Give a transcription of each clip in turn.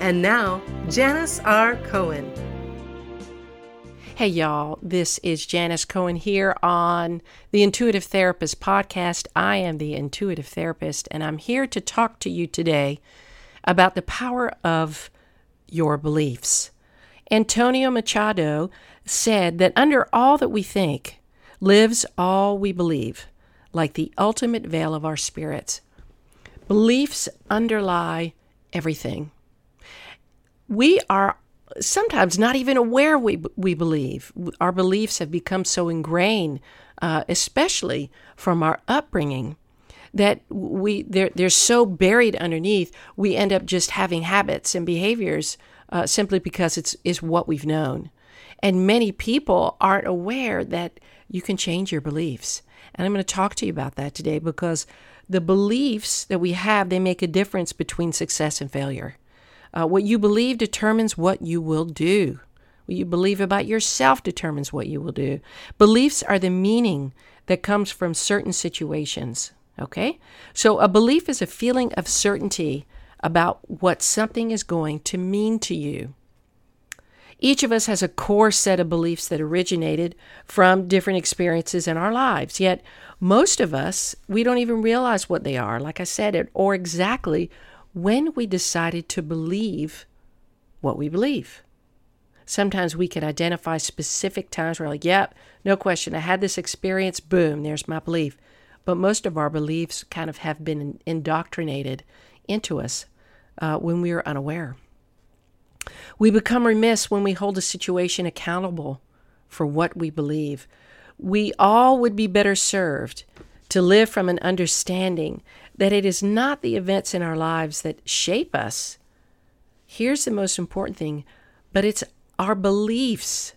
And now, Janis R. Cohen. Hey, y'all, this is Janis Cohen here on the Intuitive Therapist podcast. I am the Intuitive Therapist, and I'm here to talk to you today about the power of your beliefs. Antonio Machado said that under all that we think lives all we believe, like the ultimate veil of our spirits. Beliefs underlie everything we are sometimes not even aware we, we believe. Our beliefs have become so ingrained, uh, especially from our upbringing, that we they're, they're so buried underneath, we end up just having habits and behaviors uh, simply because it's, is what we've known. And many people aren't aware that you can change your beliefs. And I'm going to talk to you about that today because the beliefs that we have, they make a difference between success and failure. Uh, what you believe determines what you will do. What you believe about yourself determines what you will do. Beliefs are the meaning that comes from certain situations. Okay? So a belief is a feeling of certainty about what something is going to mean to you. Each of us has a core set of beliefs that originated from different experiences in our lives. Yet, most of us, we don't even realize what they are, like I said, or exactly when we decided to believe what we believe. Sometimes we can identify specific times where, like, yep, no question, I had this experience, boom, there's my belief. But most of our beliefs kind of have been indoctrinated into us uh, when we are unaware. We become remiss when we hold a situation accountable for what we believe. We all would be better served to live from an understanding that it is not the events in our lives that shape us. Here's the most important thing, but it's our beliefs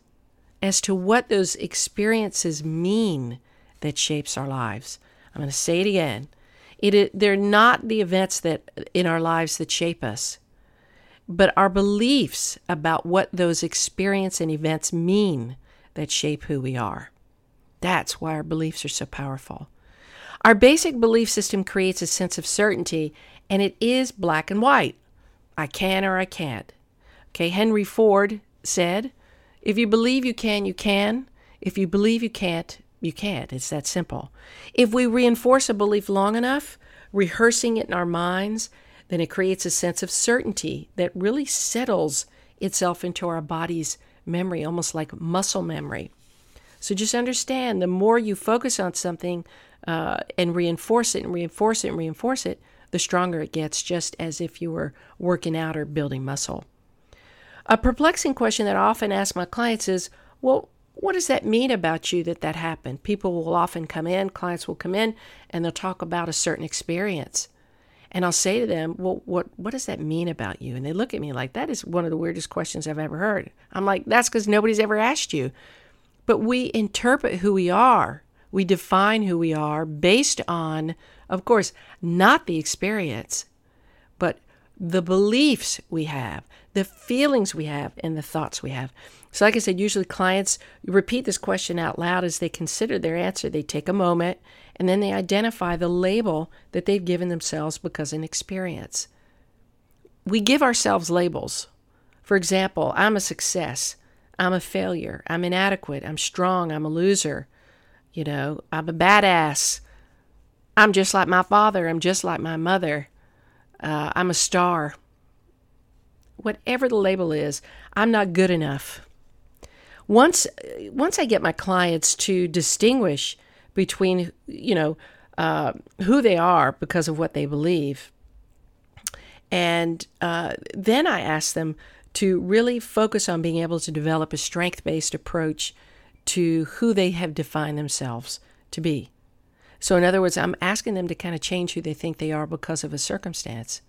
as to what those experiences mean that shapes our lives. I'm going to say it again. It, they're not the events that in our lives that shape us, but our beliefs about what those experiences and events mean that shape who we are. That's why our beliefs are so powerful. Our basic belief system creates a sense of certainty, and it is black and white. I can or I can't. Okay, Henry Ford said, if you believe you can, you can. If you believe you can't, you can't. It's that simple. If we reinforce a belief long enough, rehearsing it in our minds, then it creates a sense of certainty that really settles itself into our body's memory, almost like muscle memory. So just understand the more you focus on something, uh, and reinforce it and reinforce it and reinforce it, the stronger it gets, just as if you were working out or building muscle. A perplexing question that I often ask my clients is, well, what does that mean about you that that happened? People will often come in, clients will come in, and they'll talk about a certain experience. And I'll say to them, well, what, what does that mean about you? And they look at me like, that is one of the weirdest questions I've ever heard. I'm like, that's because nobody's ever asked you. But we interpret who we are we define who we are based on, of course, not the experience, but the beliefs we have, the feelings we have, and the thoughts we have. So, like I said, usually clients repeat this question out loud as they consider their answer. They take a moment and then they identify the label that they've given themselves because an experience. We give ourselves labels. For example, I'm a success. I'm a failure. I'm inadequate. I'm strong. I'm a loser. You know, I'm a badass. I'm just like my father. I'm just like my mother. Uh, I'm a star. Whatever the label is, I'm not good enough. Once, once I get my clients to distinguish between, you know, uh, who they are because of what they believe, and uh, then I ask them to really focus on being able to develop a strength based approach to who they have defined themselves to be. So, in other words, I'm asking them to kind of change who they think they are because of a circumstance,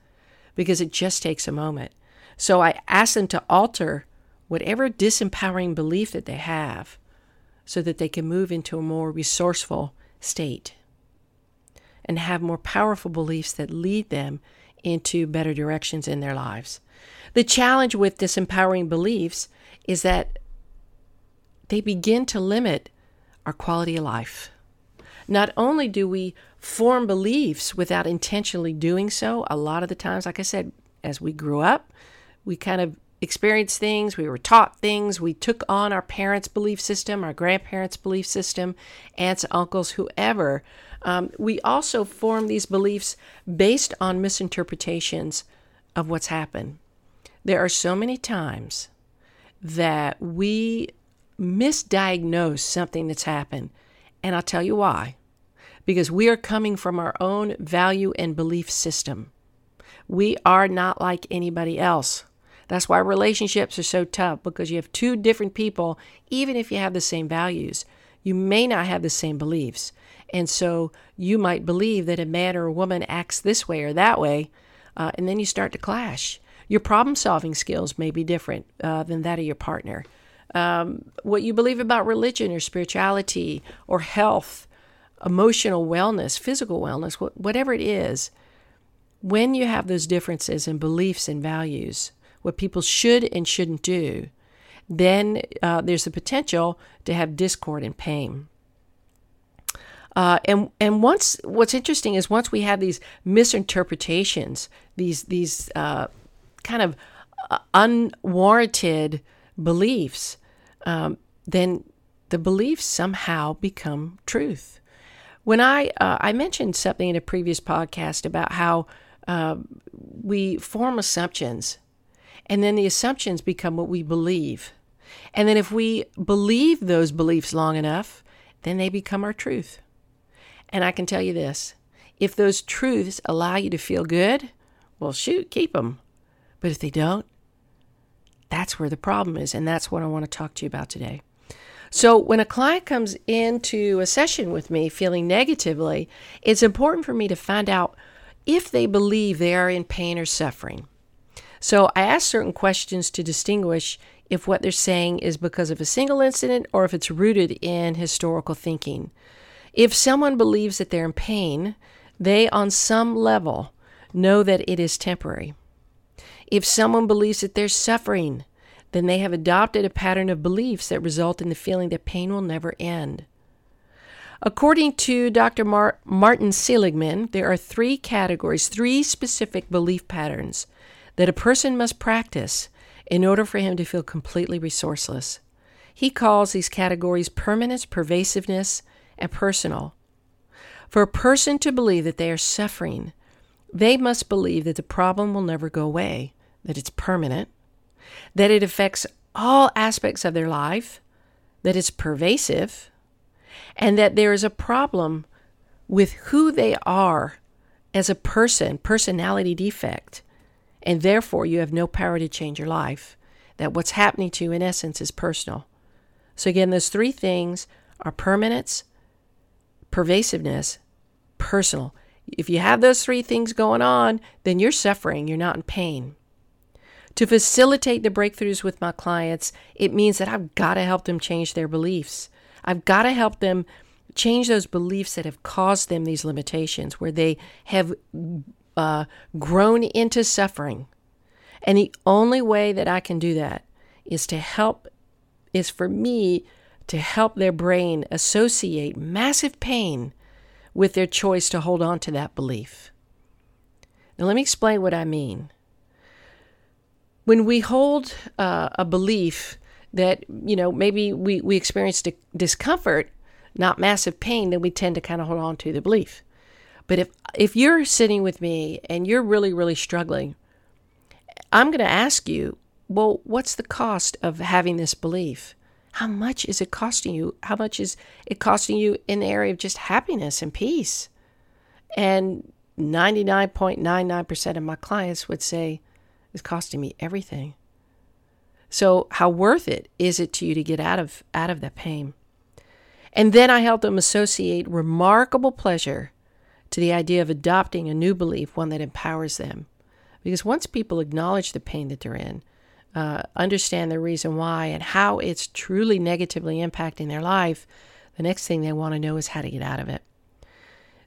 because it just takes a moment. So, I ask them to alter whatever disempowering belief that they have so that they can move into a more resourceful state and have more powerful beliefs that lead them into better directions in their lives. The challenge with disempowering beliefs is that they begin to limit our quality of life. Not only do we form beliefs without intentionally doing so, a lot of the times, like I said, as we grew up, we kind of experienced things, we were taught things, we took on our parents' belief system, our grandparents' belief system, aunts, uncles, whoever. Um, we also form these beliefs based on misinterpretations of what's happened. There are so many times that we misdiagnose something that's happened. And I'll tell you why. Because we are coming from our own value and belief system. We are not like anybody else. That's why relationships are so tough because you have two different people, even if you have the same values. You may not have the same beliefs. And so you might believe that a man or a woman acts this way or that way, uh, and then you start to clash. Your problem solving skills may be different uh, than that of your partner um, what you believe about religion or spirituality or health, emotional wellness, physical wellness, wh- whatever it is, when you have those differences in beliefs and values, what people should and shouldn't do, then uh, there's the potential to have discord and pain. Uh, and and once what's interesting is once we have these misinterpretations, these these uh, kind of uh, unwarranted beliefs, um, then the beliefs somehow become truth. When I uh, I mentioned something in a previous podcast about how uh, we form assumptions, and then the assumptions become what we believe, and then if we believe those beliefs long enough, then they become our truth. And I can tell you this: if those truths allow you to feel good, well, shoot, keep them. But if they don't, that's where the problem is, and that's what I want to talk to you about today. So, when a client comes into a session with me feeling negatively, it's important for me to find out if they believe they are in pain or suffering. So, I ask certain questions to distinguish if what they're saying is because of a single incident or if it's rooted in historical thinking. If someone believes that they're in pain, they, on some level, know that it is temporary. If someone believes that they're suffering, then they have adopted a pattern of beliefs that result in the feeling that pain will never end. According to Dr. Mar- Martin Seligman, there are three categories, three specific belief patterns that a person must practice in order for him to feel completely resourceless. He calls these categories permanence, pervasiveness, and personal. For a person to believe that they are suffering, they must believe that the problem will never go away, that it's permanent, that it affects all aspects of their life, that it's pervasive, and that there is a problem with who they are as a person, personality defect, and therefore you have no power to change your life. That what's happening to you, in essence, is personal. So, again, those three things are permanence, pervasiveness, personal. If you have those three things going on, then you're suffering, you're not in pain. To facilitate the breakthroughs with my clients, it means that I've got to help them change their beliefs. I've got to help them change those beliefs that have caused them these limitations, where they have uh, grown into suffering. And the only way that I can do that is to help, is for me to help their brain associate massive pain with their choice to hold on to that belief. Now, let me explain what I mean. When we hold uh, a belief that, you know, maybe we, we experience di- discomfort, not massive pain, then we tend to kind of hold on to the belief. But if, if you're sitting with me and you're really, really struggling, I'm going to ask you, well, what's the cost of having this belief? How much is it costing you? How much is it costing you in the area of just happiness and peace? And 99.99% of my clients would say it's costing me everything. So how worth it is it to you to get out of out of that pain? And then I help them associate remarkable pleasure to the idea of adopting a new belief, one that empowers them. Because once people acknowledge the pain that they're in, uh, understand the reason why and how it's truly negatively impacting their life, the next thing they want to know is how to get out of it.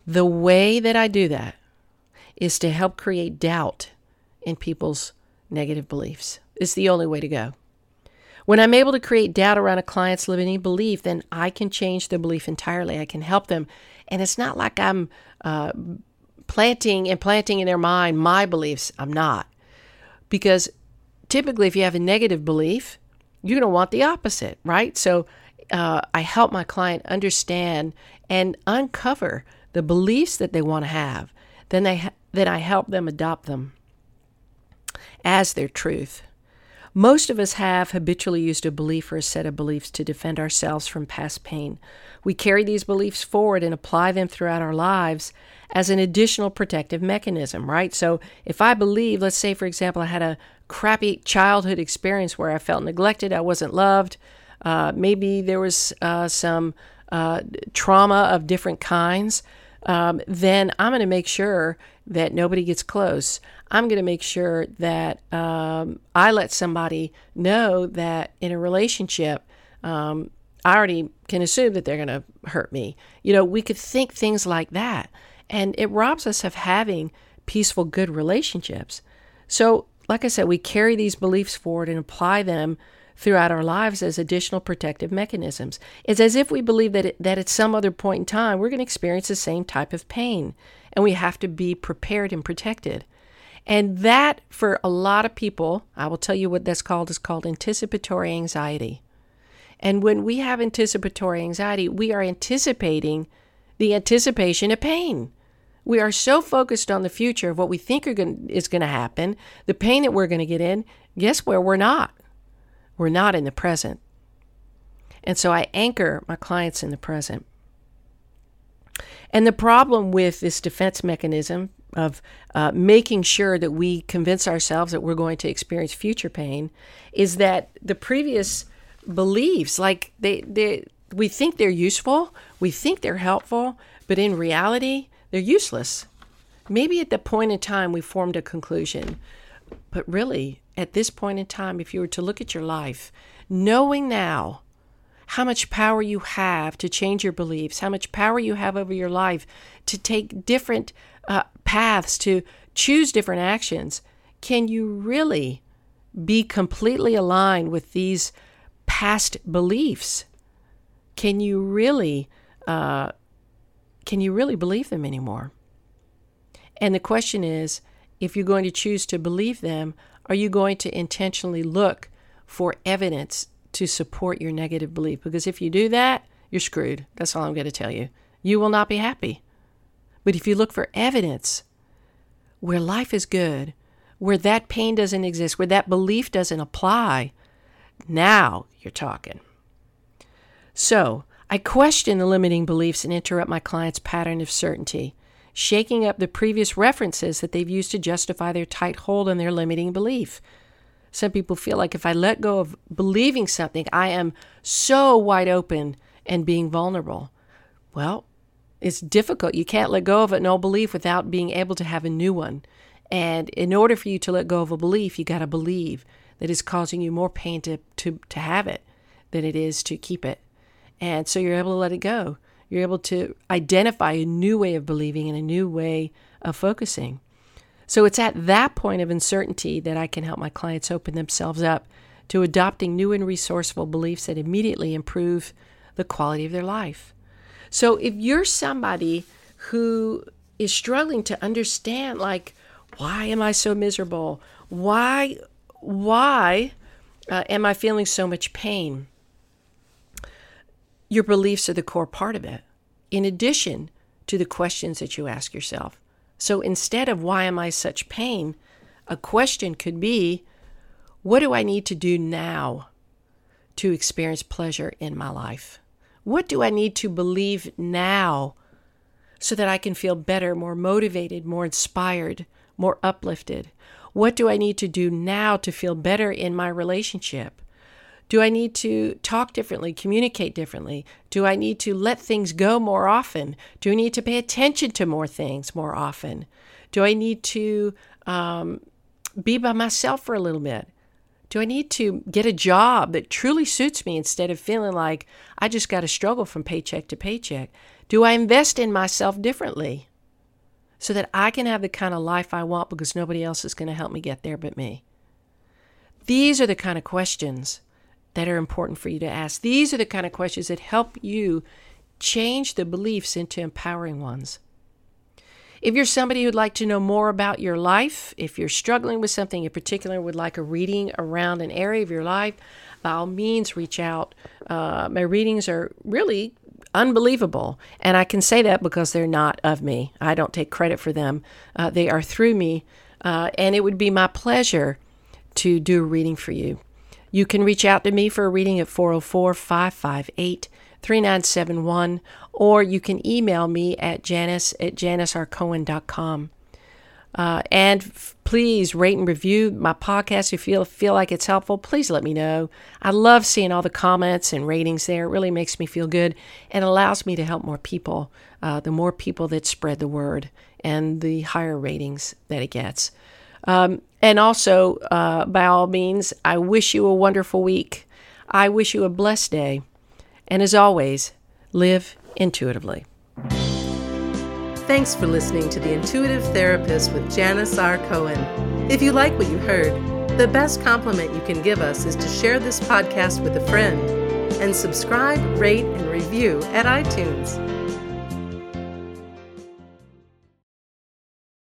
The way that I do that is to help create doubt in people's negative beliefs. It's the only way to go. When I'm able to create doubt around a client's limiting belief, then I can change the belief entirely. I can help them. And it's not like I'm uh, planting and planting in their mind my beliefs. I'm not. Because typically, if you have a negative belief, you're going to want the opposite, right? So uh, I help my client understand and uncover the beliefs that they want to have. Then they ha- then I help them adopt them as their truth. Most of us have habitually used a belief or a set of beliefs to defend ourselves from past pain. We carry these beliefs forward and apply them throughout our lives as an additional protective mechanism, right? So if I believe, let's say, for example, I had a crappy childhood experience where I felt neglected, I wasn't loved, uh, maybe there was uh, some uh, trauma of different kinds, um, then I'm going to make sure that nobody gets close. I'm going to make sure that um, I let somebody know that in a relationship, um, I already can assume that they're going to hurt me. You know, we could think things like that. And it robs us of having peaceful, good relationships. So, like I said, we carry these beliefs forward and apply them throughout our lives as additional protective mechanisms. It's as if we believe that, it, that at some other point in time we're going to experience the same type of pain, and we have to be prepared and protected. And that, for a lot of people, I will tell you what that's called, is called anticipatory anxiety. And when we have anticipatory anxiety, we are anticipating the anticipation of pain. We are so focused on the future of what we think going, is going to happen, the pain that we're going to get in. Guess where we're not? We're not in the present. And so I anchor my clients in the present. And the problem with this defense mechanism of uh, making sure that we convince ourselves that we're going to experience future pain is that the previous beliefs, like they, they, we think they're useful, we think they're helpful, but in reality, they're useless. Maybe at the point in time we formed a conclusion, but really, at this point in time, if you were to look at your life, knowing now how much power you have to change your beliefs, how much power you have over your life to take different uh, paths, to choose different actions, can you really be completely aligned with these past beliefs? Can you really, uh, can you really believe them anymore? And the question is, if you're going to choose to believe them, are you going to intentionally look for evidence to support your negative belief? Because if you do that, you're screwed. That's all I'm going to tell you. You will not be happy. But if you look for evidence where life is good, where that pain doesn't exist, where that belief doesn't apply, now you're talking. So, I question the limiting beliefs and interrupt my client's pattern of certainty, shaking up the previous references that they've used to justify their tight hold on their limiting belief. Some people feel like if I let go of believing something, I am so wide open and being vulnerable. Well, it's difficult. You can't let go of an old belief without being able to have a new one. And in order for you to let go of a belief, you got to believe that it's causing you more pain to, to, to have it than it is to keep it. And so you're able to let it go. You're able to identify a new way of believing and a new way of focusing. So it's at that point of uncertainty that I can help my clients open themselves up to adopting new and resourceful beliefs that immediately improve the quality of their life. So if you're somebody who is struggling to understand like why am I so miserable? Why why uh, am I feeling so much pain? Your beliefs are the core part of it, in addition to the questions that you ask yourself. So instead of why am I such pain, a question could be what do I need to do now to experience pleasure in my life? What do I need to believe now so that I can feel better, more motivated, more inspired, more uplifted? What do I need to do now to feel better in my relationship? Do I need to talk differently, communicate differently? Do I need to let things go more often? Do I need to pay attention to more things more often? Do I need to um, be by myself for a little bit? Do I need to get a job that truly suits me instead of feeling like I just got to struggle from paycheck to paycheck? Do I invest in myself differently so that I can have the kind of life I want because nobody else is going to help me get there but me? These are the kind of questions that are important for you to ask. These are the kind of questions that help you change the beliefs into empowering ones. If you're somebody who'd like to know more about your life, if you're struggling with something in particular, would like a reading around an area of your life, by all means, reach out. Uh, my readings are really unbelievable. And I can say that because they're not of me. I don't take credit for them, uh, they are through me. Uh, and it would be my pleasure to do a reading for you. You can reach out to me for a reading at 404 558 3971, or you can email me at janis at janisrcohen.com. Uh, and f- please rate and review my podcast if you feel, feel like it's helpful. Please let me know. I love seeing all the comments and ratings there. It really makes me feel good and allows me to help more people. Uh, the more people that spread the word and the higher ratings that it gets. Um, and also, uh, by all means, I wish you a wonderful week. I wish you a blessed day. And as always, live intuitively. Thanks for listening to The Intuitive Therapist with Janis R. Cohen. If you like what you heard, the best compliment you can give us is to share this podcast with a friend and subscribe, rate, and review at iTunes.